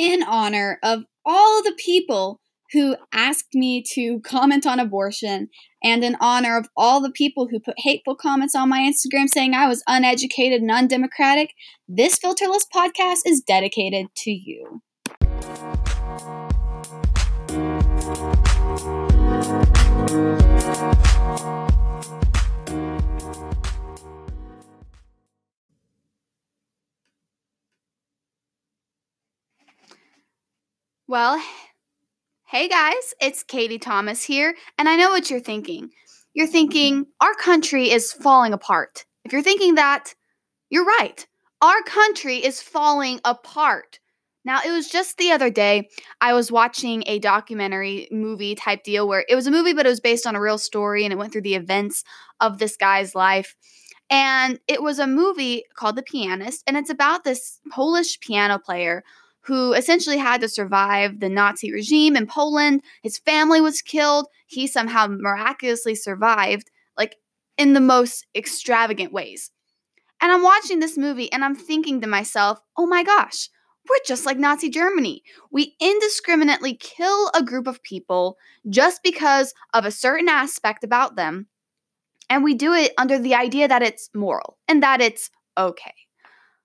in honor of all the people who asked me to comment on abortion and in honor of all the people who put hateful comments on my Instagram saying I was uneducated and undemocratic, this Filterless podcast is dedicated to you. Well, hey guys, it's Katie Thomas here, and I know what you're thinking. You're thinking, our country is falling apart. If you're thinking that, you're right. Our country is falling apart. Now, it was just the other day, I was watching a documentary movie type deal where it was a movie, but it was based on a real story and it went through the events of this guy's life. And it was a movie called The Pianist, and it's about this Polish piano player who essentially had to survive the Nazi regime in Poland. His family was killed. He somehow miraculously survived, like in the most extravagant ways. And I'm watching this movie and I'm thinking to myself, oh my gosh, we're just like Nazi Germany. We indiscriminately kill a group of people just because of a certain aspect about them. And we do it under the idea that it's moral and that it's okay.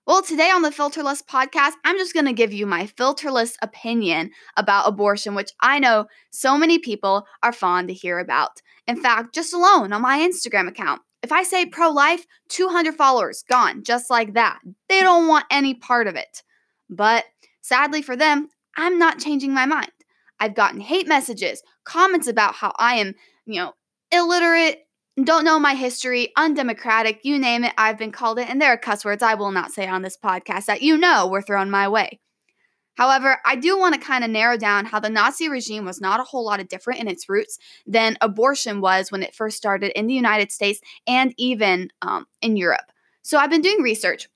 Well, today on the Filterless podcast, I'm just going to give you my filterless opinion about abortion, which I know so many people are fond to hear about. In fact, just alone on my Instagram account, if I say pro life, 200 followers gone just like that. They don't want any part of it. But sadly for them, I'm not changing my mind. I've gotten hate messages, comments about how I am, you know, illiterate, don't know my history, undemocratic, you name it, I've been called it, and there are cuss words I will not say on this podcast that you know were thrown my way. However, I do want to kind of narrow down how the Nazi regime was not a whole lot of different in its roots than abortion was when it first started in the United States and even um, in Europe. So I've been doing research,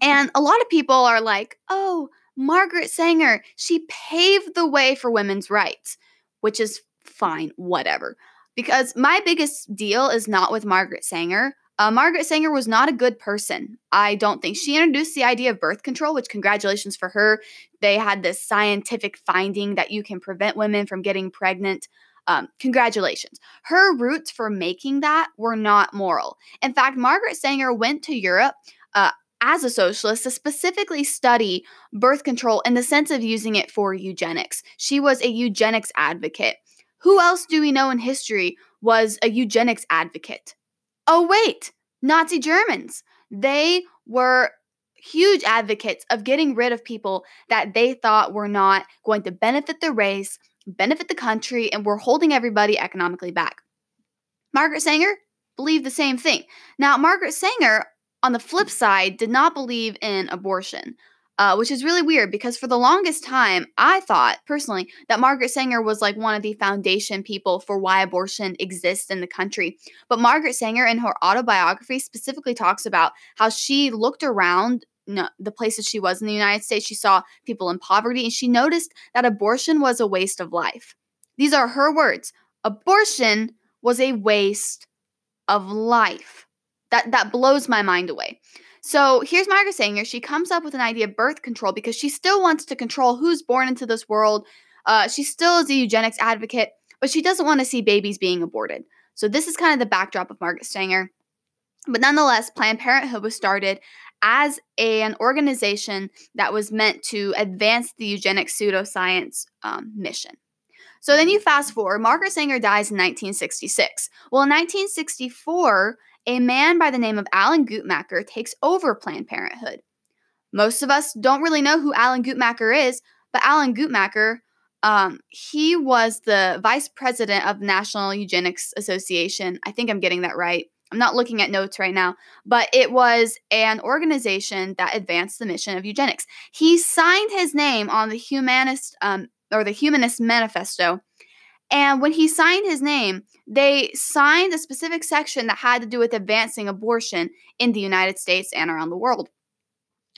and a lot of people are like, oh, Margaret Sanger, she paved the way for women's rights, which is fine, whatever because my biggest deal is not with Margaret Sanger. Uh, Margaret Sanger was not a good person. I don't think she introduced the idea of birth control, which congratulations for her. They had this scientific finding that you can prevent women from getting pregnant. Um, congratulations. Her roots for making that were not moral. In fact, Margaret Sanger went to Europe uh, as a socialist to specifically study birth control in the sense of using it for eugenics. She was a eugenics advocate. Who else do we know in history was a eugenics advocate? Oh, wait, Nazi Germans. They were huge advocates of getting rid of people that they thought were not going to benefit the race, benefit the country, and were holding everybody economically back. Margaret Sanger believed the same thing. Now, Margaret Sanger, on the flip side, did not believe in abortion uh, which is really weird because for the longest time, I thought personally that Margaret Sanger was like one of the foundation people for why abortion exists in the country. But Margaret Sanger, in her autobiography, specifically talks about how she looked around the places she was in the United States. She saw people in poverty and she noticed that abortion was a waste of life. These are her words abortion was a waste of life. That, that blows my mind away. So here's Margaret Sanger. She comes up with an idea of birth control because she still wants to control who's born into this world. Uh, she still is a eugenics advocate, but she doesn't want to see babies being aborted. So this is kind of the backdrop of Margaret Sanger. But nonetheless, Planned Parenthood was started as a, an organization that was meant to advance the eugenics pseudoscience um, mission. So then you fast forward, Margaret Sanger dies in 1966. Well, in 1964, a man by the name of Alan Guttmacher takes over Planned Parenthood. Most of us don't really know who Alan Guttmacher is, but Alan Guttmacher, um, he was the vice president of National Eugenics Association. I think I'm getting that right. I'm not looking at notes right now, but it was an organization that advanced the mission of eugenics. He signed his name on the Humanist um, or the Humanist Manifesto, and when he signed his name, they signed a specific section that had to do with advancing abortion in the United States and around the world.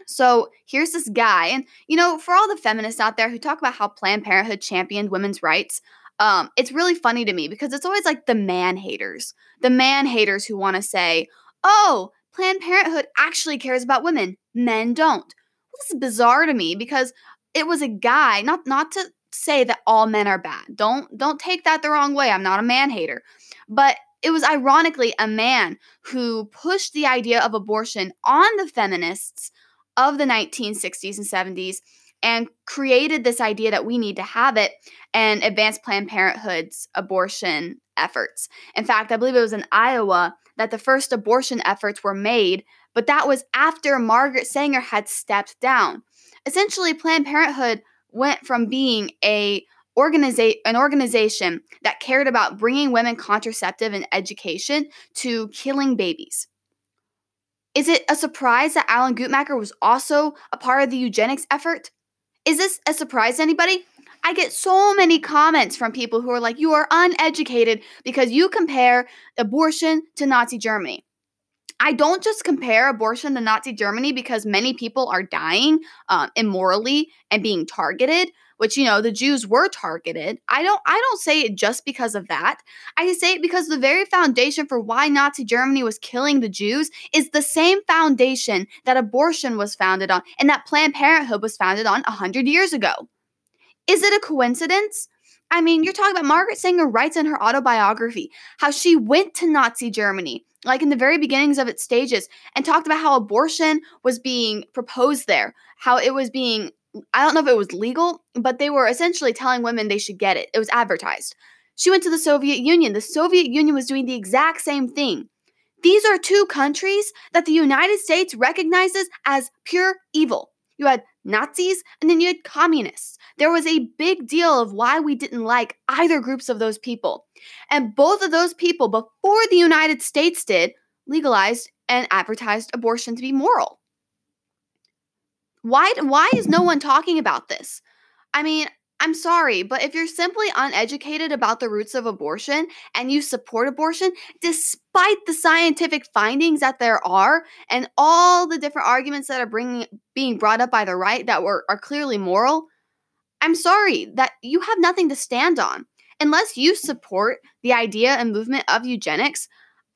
So here's this guy, and you know, for all the feminists out there who talk about how Planned Parenthood championed women's rights, um, it's really funny to me because it's always like the man haters, the man haters who want to say, oh, Planned Parenthood actually cares about women, men don't. Well, this is bizarre to me because it was a guy, not not to say that all men are bad. Don't don't take that the wrong way. I'm not a man hater. But it was ironically a man who pushed the idea of abortion on the feminists of the 1960s and 70s and created this idea that we need to have it and advanced Planned Parenthood's abortion efforts. In fact, I believe it was in Iowa that the first abortion efforts were made, but that was after Margaret Sanger had stepped down. Essentially, Planned Parenthood went from being a organiza- an organization that cared about bringing women contraceptive and education to killing babies. Is it a surprise that Alan Guttmacher was also a part of the eugenics effort? Is this a surprise to anybody? I get so many comments from people who are like, you are uneducated because you compare abortion to Nazi Germany. I don't just compare abortion to Nazi Germany because many people are dying um, immorally and being targeted, which you know the Jews were targeted. I don't I don't say it just because of that. I say it because the very foundation for why Nazi Germany was killing the Jews is the same foundation that abortion was founded on and that Planned Parenthood was founded on a 100 years ago. Is it a coincidence? I mean, you're talking about Margaret Sanger writes in her autobiography how she went to Nazi Germany, like in the very beginnings of its stages, and talked about how abortion was being proposed there, how it was being, I don't know if it was legal, but they were essentially telling women they should get it. It was advertised. She went to the Soviet Union. The Soviet Union was doing the exact same thing. These are two countries that the United States recognizes as pure evil. You had Nazis and then you had communists. There was a big deal of why we didn't like either groups of those people. And both of those people, before the United States did, legalized and advertised abortion to be moral. Why, why is no one talking about this? I mean, I'm sorry, but if you're simply uneducated about the roots of abortion and you support abortion, despite the scientific findings that there are and all the different arguments that are bringing, being brought up by the right that were, are clearly moral, I'm sorry that you have nothing to stand on. Unless you support the idea and movement of eugenics,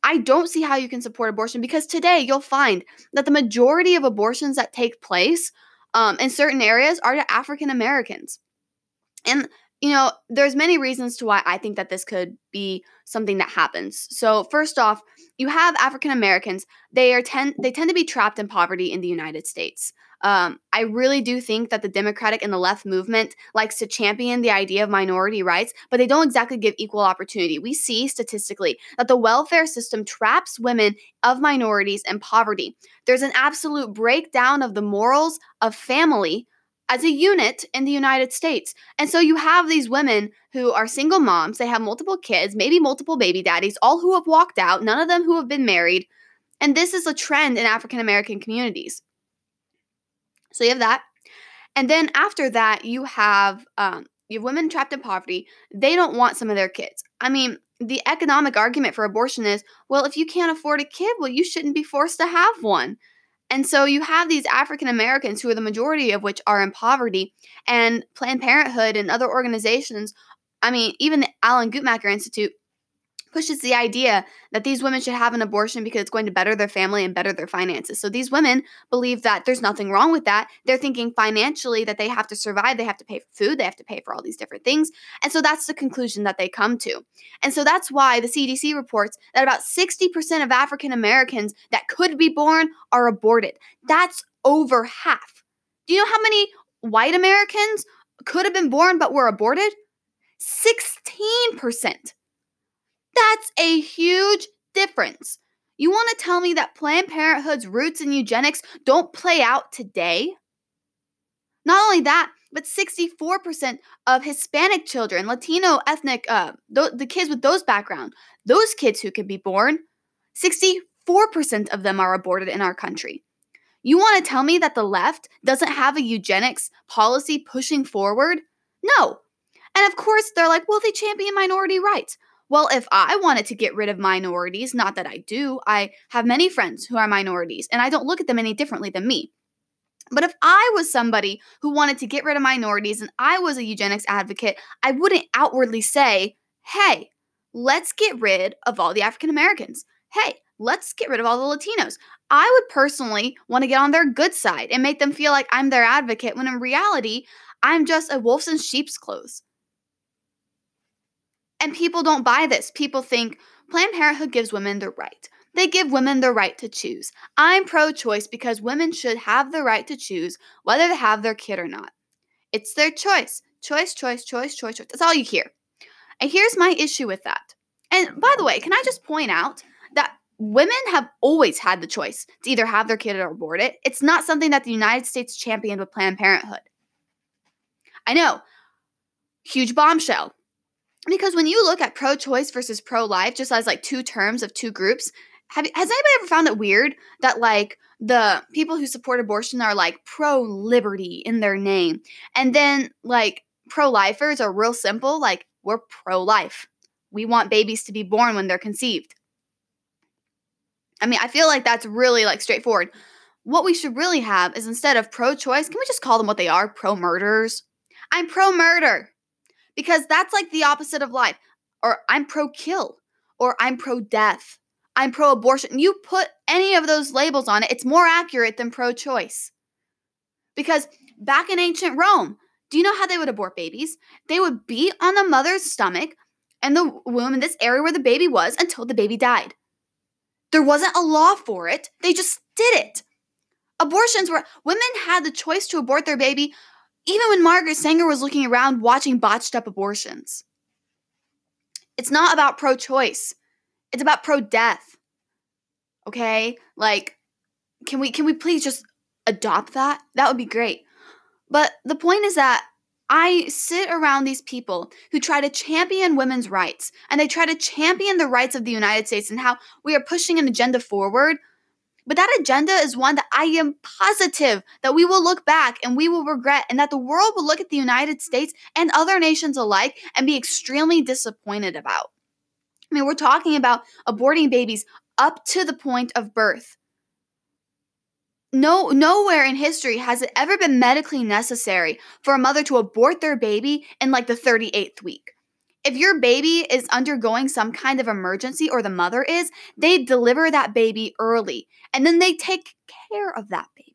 I don't see how you can support abortion because today you'll find that the majority of abortions that take place um, in certain areas are to African Americans. And you know, there's many reasons to why I think that this could be something that happens. So, first off, you have African Americans. They are tend they tend to be trapped in poverty in the United States. Um, I really do think that the Democratic and the left movement likes to champion the idea of minority rights, but they don't exactly give equal opportunity. We see statistically that the welfare system traps women of minorities in poverty. There's an absolute breakdown of the morals of family as a unit in the United States. And so you have these women who are single moms, they have multiple kids, maybe multiple baby daddies, all who have walked out, none of them who have been married. And this is a trend in African American communities. So you have that. And then after that, you have um, you have women trapped in poverty. They don't want some of their kids. I mean, the economic argument for abortion is, well, if you can't afford a kid, well, you shouldn't be forced to have one. And so you have these African Americans who are the majority of which are in poverty, and Planned Parenthood and other organizations. I mean, even the Alan Guttmacher Institute pushes the idea that these women should have an abortion because it's going to better their family and better their finances. So these women believe that there's nothing wrong with that. They're thinking financially that they have to survive, they have to pay for food, they have to pay for all these different things. And so that's the conclusion that they come to. And so that's why the CDC reports that about 60% of African Americans that could be born are aborted. That's over half. Do you know how many white Americans could have been born but were aborted? 16%. That's a huge difference. You want to tell me that Planned Parenthood's roots in eugenics don't play out today? Not only that, but 64% of Hispanic children, Latino ethnic, uh, th- the kids with those background, those kids who can be born, 64% of them are aborted in our country. You want to tell me that the left doesn't have a eugenics policy pushing forward? No. And of course, they're like, well, they champion minority rights. Well, if I wanted to get rid of minorities, not that I do, I have many friends who are minorities, and I don't look at them any differently than me. But if I was somebody who wanted to get rid of minorities and I was a eugenics advocate, I wouldn't outwardly say, hey, let's get rid of all the African Americans. Hey, let's get rid of all the Latinos. I would personally want to get on their good side and make them feel like I'm their advocate when in reality, I'm just a wolf's in sheep's clothes. And people don't buy this. People think Planned Parenthood gives women the right. They give women the right to choose. I'm pro choice because women should have the right to choose whether to have their kid or not. It's their choice. Choice, choice, choice, choice, choice. That's all you hear. And here's my issue with that. And by the way, can I just point out that women have always had the choice to either have their kid or abort it? It's not something that the United States championed with Planned Parenthood. I know, huge bombshell. Because when you look at pro choice versus pro life, just as like two terms of two groups, have has anybody ever found it weird that like the people who support abortion are like pro liberty in their name, and then like pro lifers are real simple, like we're pro life. We want babies to be born when they're conceived. I mean, I feel like that's really like straightforward. What we should really have is instead of pro choice, can we just call them what they are? Pro murderers. I'm pro murder because that's like the opposite of life. Or I'm pro kill, or I'm pro death, I'm pro abortion. You put any of those labels on it, it's more accurate than pro choice. Because back in ancient Rome, do you know how they would abort babies? They would beat on the mother's stomach and the womb in this area where the baby was until the baby died. There wasn't a law for it, they just did it. Abortions were, women had the choice to abort their baby even when Margaret Sanger was looking around watching botched up abortions. It's not about pro choice. It's about pro death. Okay? Like can we can we please just adopt that? That would be great. But the point is that I sit around these people who try to champion women's rights and they try to champion the rights of the United States and how we are pushing an agenda forward but that agenda is one that I am positive that we will look back and we will regret, and that the world will look at the United States and other nations alike and be extremely disappointed about. I mean, we're talking about aborting babies up to the point of birth. No, nowhere in history has it ever been medically necessary for a mother to abort their baby in like the 38th week if your baby is undergoing some kind of emergency or the mother is, they deliver that baby early and then they take care of that baby.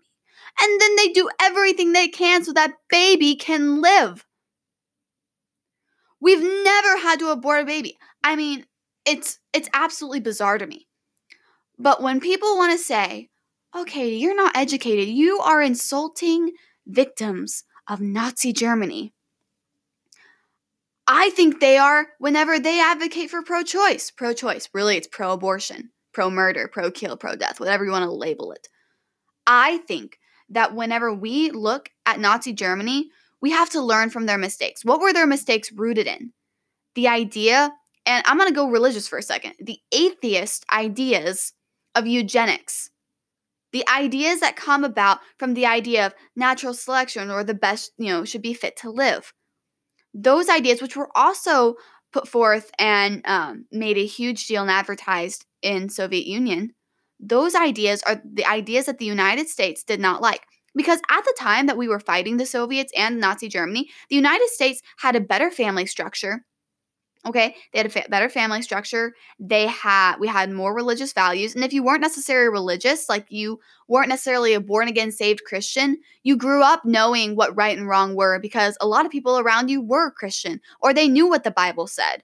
And then they do everything they can so that baby can live. We've never had to abort a baby. I mean, it's it's absolutely bizarre to me. But when people want to say, "Okay, you're not educated. You are insulting victims of Nazi Germany." I think they are whenever they advocate for pro choice. Pro choice, really, it's pro abortion, pro murder, pro kill, pro death, whatever you want to label it. I think that whenever we look at Nazi Germany, we have to learn from their mistakes. What were their mistakes rooted in? The idea, and I'm going to go religious for a second, the atheist ideas of eugenics. The ideas that come about from the idea of natural selection or the best, you know, should be fit to live those ideas, which were also put forth and um, made a huge deal and advertised in Soviet Union, those ideas are the ideas that the United States did not like. Because at the time that we were fighting the Soviets and Nazi Germany, the United States had a better family structure. Okay, they had a fa- better family structure. They had we had more religious values, and if you weren't necessarily religious, like you weren't necessarily a born again saved Christian, you grew up knowing what right and wrong were because a lot of people around you were Christian or they knew what the Bible said.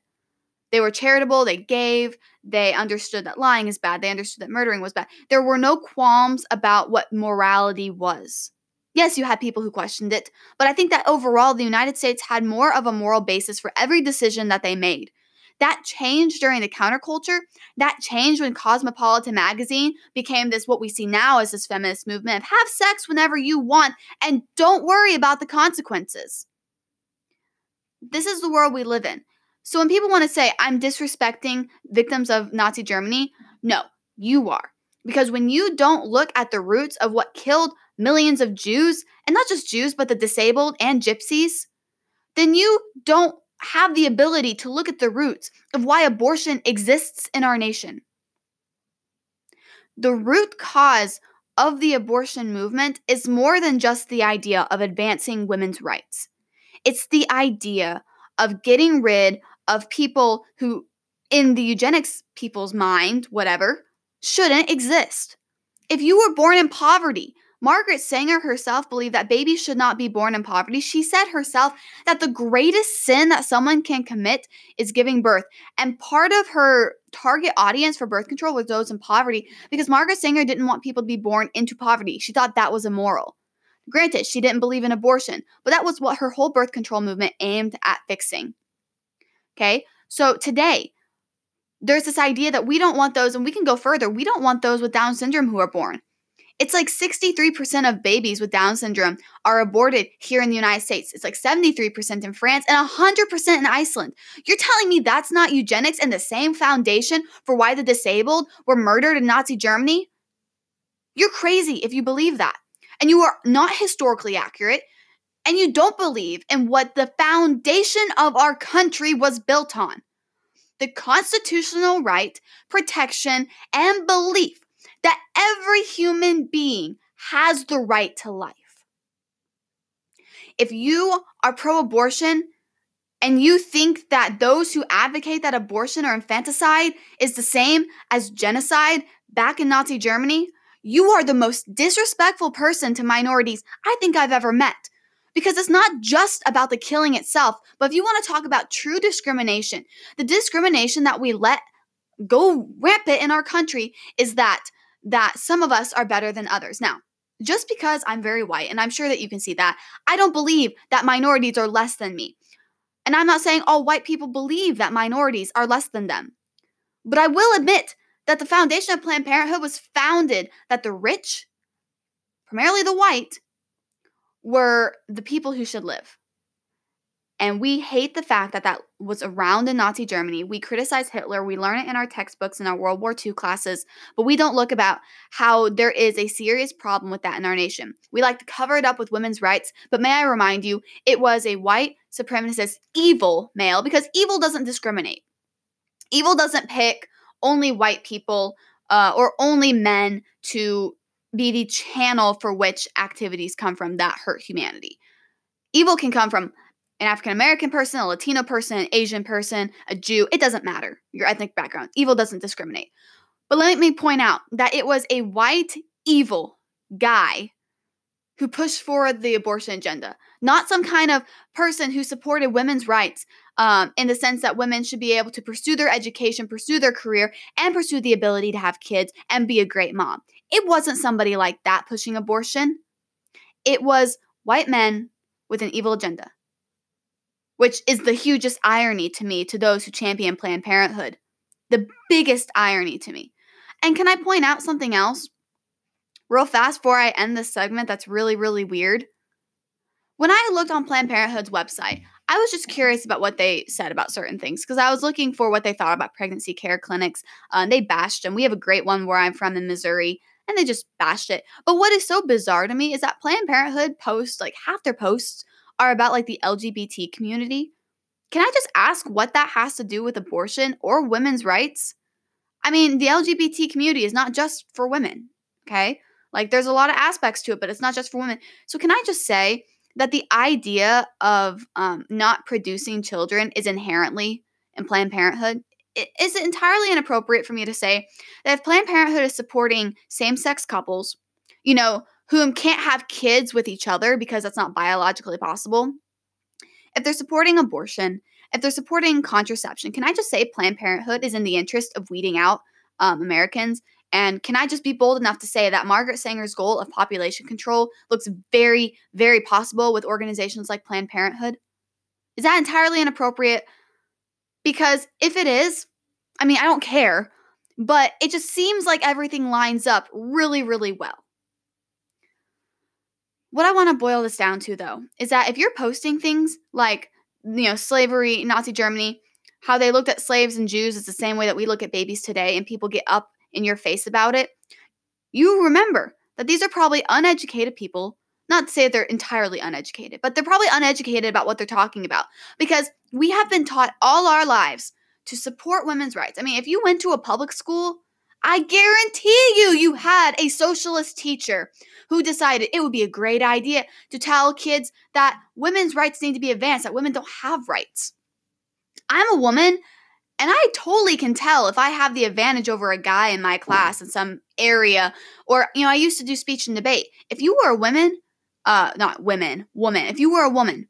They were charitable, they gave, they understood that lying is bad, they understood that murdering was bad. There were no qualms about what morality was. Yes, you had people who questioned it, but I think that overall the United States had more of a moral basis for every decision that they made. That changed during the counterculture. That changed when Cosmopolitan magazine became this, what we see now as this feminist movement of have sex whenever you want and don't worry about the consequences. This is the world we live in. So when people want to say, I'm disrespecting victims of Nazi Germany, no, you are. Because when you don't look at the roots of what killed millions of Jews, and not just Jews, but the disabled and gypsies, then you don't have the ability to look at the roots of why abortion exists in our nation. The root cause of the abortion movement is more than just the idea of advancing women's rights. It's the idea of getting rid of people who, in the eugenics people's mind, whatever, shouldn't exist. If you were born in poverty, Margaret Sanger herself believed that babies should not be born in poverty. She said herself that the greatest sin that someone can commit is giving birth. And part of her target audience for birth control was those in poverty because Margaret Sanger didn't want people to be born into poverty. She thought that was immoral. Granted, she didn't believe in abortion, but that was what her whole birth control movement aimed at fixing. Okay, so today, there's this idea that we don't want those, and we can go further. We don't want those with Down syndrome who are born. It's like 63% of babies with Down syndrome are aborted here in the United States. It's like 73% in France and 100% in Iceland. You're telling me that's not eugenics and the same foundation for why the disabled were murdered in Nazi Germany? You're crazy if you believe that. And you are not historically accurate. And you don't believe in what the foundation of our country was built on the constitutional right, protection, and belief that every human being has the right to life. If you are pro abortion and you think that those who advocate that abortion or infanticide is the same as genocide back in Nazi Germany, you are the most disrespectful person to minorities I think I've ever met. Because it's not just about the killing itself, but if you want to talk about true discrimination, the discrimination that we let go rampant in our country is that that some of us are better than others. Now, just because I'm very white, and I'm sure that you can see that, I don't believe that minorities are less than me. And I'm not saying all white people believe that minorities are less than them. But I will admit that the foundation of Planned Parenthood was founded that the rich, primarily the white, were the people who should live. And we hate the fact that that was around in Nazi Germany. We criticize Hitler. We learn it in our textbooks in our World War II classes, but we don't look about how there is a serious problem with that in our nation. We like to cover it up with women's rights, but may I remind you, it was a white supremacist evil male because evil doesn't discriminate. Evil doesn't pick only white people uh, or only men to be the channel for which activities come from that hurt humanity. Evil can come from an African American person, a Latino person, an Asian person, a Jew. It doesn't matter your ethnic background. Evil doesn't discriminate. But let me point out that it was a white, evil guy who pushed forward the abortion agenda, not some kind of person who supported women's rights um, in the sense that women should be able to pursue their education, pursue their career, and pursue the ability to have kids and be a great mom. It wasn't somebody like that pushing abortion. It was white men with an evil agenda which is the hugest irony to me to those who champion Planned Parenthood. The biggest irony to me. And can I point out something else? Real fast before I end this segment that's really, really weird. When I looked on Planned Parenthood's website, I was just curious about what they said about certain things because I was looking for what they thought about pregnancy care clinics. Uh, and they bashed them. We have a great one where I'm from in Missouri, and they just bashed it. But what is so bizarre to me is that Planned Parenthood posts, like half their posts, are about like the LGBT community. Can I just ask what that has to do with abortion or women's rights? I mean, the LGBT community is not just for women, okay? Like there's a lot of aspects to it, but it's not just for women. So can I just say that the idea of um, not producing children is inherently in Planned Parenthood? Is it entirely inappropriate for me to say that if Planned Parenthood is supporting same sex couples, you know, whom can't have kids with each other because that's not biologically possible, if they're supporting abortion, if they're supporting contraception, can I just say Planned Parenthood is in the interest of weeding out um, Americans? And can I just be bold enough to say that Margaret Sanger's goal of population control looks very, very possible with organizations like Planned Parenthood? Is that entirely inappropriate? Because if it is, I mean, I don't care, but it just seems like everything lines up really, really well. What I want to boil this down to, though, is that if you're posting things like, you know, slavery, Nazi Germany, how they looked at slaves and Jews is the same way that we look at babies today, and people get up in your face about it, you remember that these are probably uneducated people. Not to say they're entirely uneducated, but they're probably uneducated about what they're talking about because we have been taught all our lives to support women's rights. I mean, if you went to a public school, I guarantee you, you had a socialist teacher who decided it would be a great idea to tell kids that women's rights need to be advanced, that women don't have rights. I'm a woman, And I totally can tell if I have the advantage over a guy in my class in some area, or, you know, I used to do speech and debate. If you were a woman, uh, not women, woman, if you were a woman,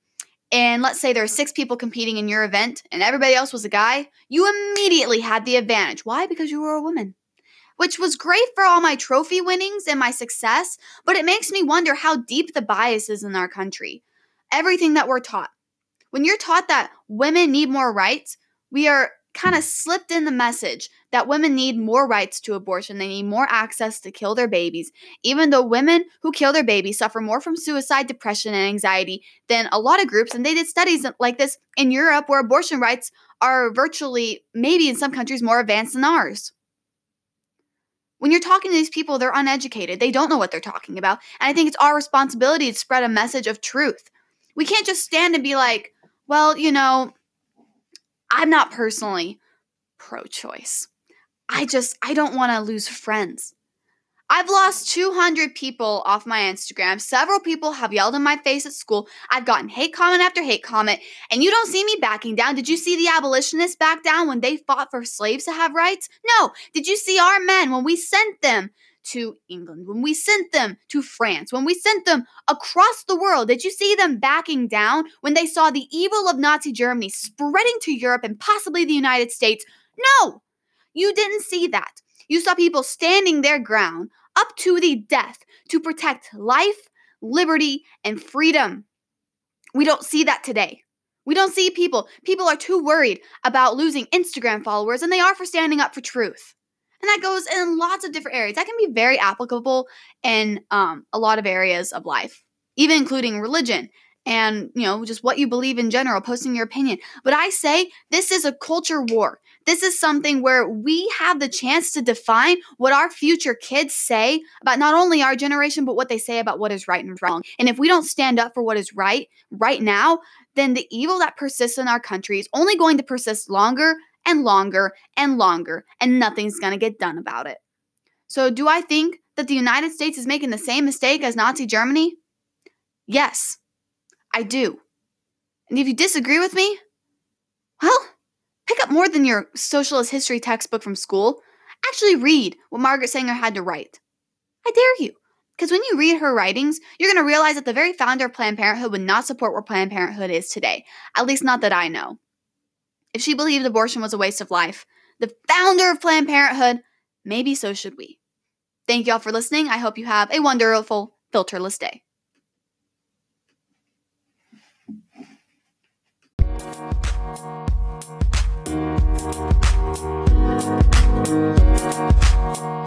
and let's say there are six people competing in your event and everybody else was a guy, you immediately had the advantage. Why? Because you were a woman. Which was great for all my trophy winnings and my success, but it makes me wonder how deep the bias is in our country. Everything that we're taught. When you're taught that women need more rights, we are kind of slipped in the message that women need more rights to abortion. They need more access to kill their babies, even though women who kill their babies suffer more from suicide, depression, and anxiety than a lot of groups. And they did studies like this in Europe where abortion rights are virtually, maybe in some countries, more advanced than ours. When you're talking to these people, they're uneducated. They don't know what they're talking about. And I think it's our responsibility to spread a message of truth. We can't just stand and be like, well, you know, I'm not personally pro choice. I just, I don't want to lose friends. I've lost 200 people off my Instagram. Several people have yelled in my face at school. I've gotten hate comment after hate comment, and you don't see me backing down. Did you see the abolitionists back down when they fought for slaves to have rights? No. Did you see our men when we sent them to England, when we sent them to France, when we sent them across the world, did you see them backing down when they saw the evil of Nazi Germany spreading to Europe and possibly the United States? No, you didn't see that. You saw people standing their ground up to the death to protect life, liberty, and freedom. We don't see that today. We don't see people. People are too worried about losing Instagram followers than they are for standing up for truth. And that goes in lots of different areas. That can be very applicable in um, a lot of areas of life, even including religion and, you know, just what you believe in general, posting your opinion. But I say this is a culture war. This is something where we have the chance to define what our future kids say about not only our generation, but what they say about what is right and wrong. And if we don't stand up for what is right right now, then the evil that persists in our country is only going to persist longer and longer and longer, and nothing's going to get done about it. So, do I think that the United States is making the same mistake as Nazi Germany? Yes, I do. And if you disagree with me, well, pick up more than your socialist history textbook from school. Actually, read what Margaret Sanger had to write. I dare you. Because when you read her writings, you're going to realize that the very founder of Planned Parenthood would not support where Planned Parenthood is today. At least, not that I know. If she believed abortion was a waste of life, the founder of Planned Parenthood, maybe so should we. Thank you all for listening. I hope you have a wonderful, filterless day. Thank you.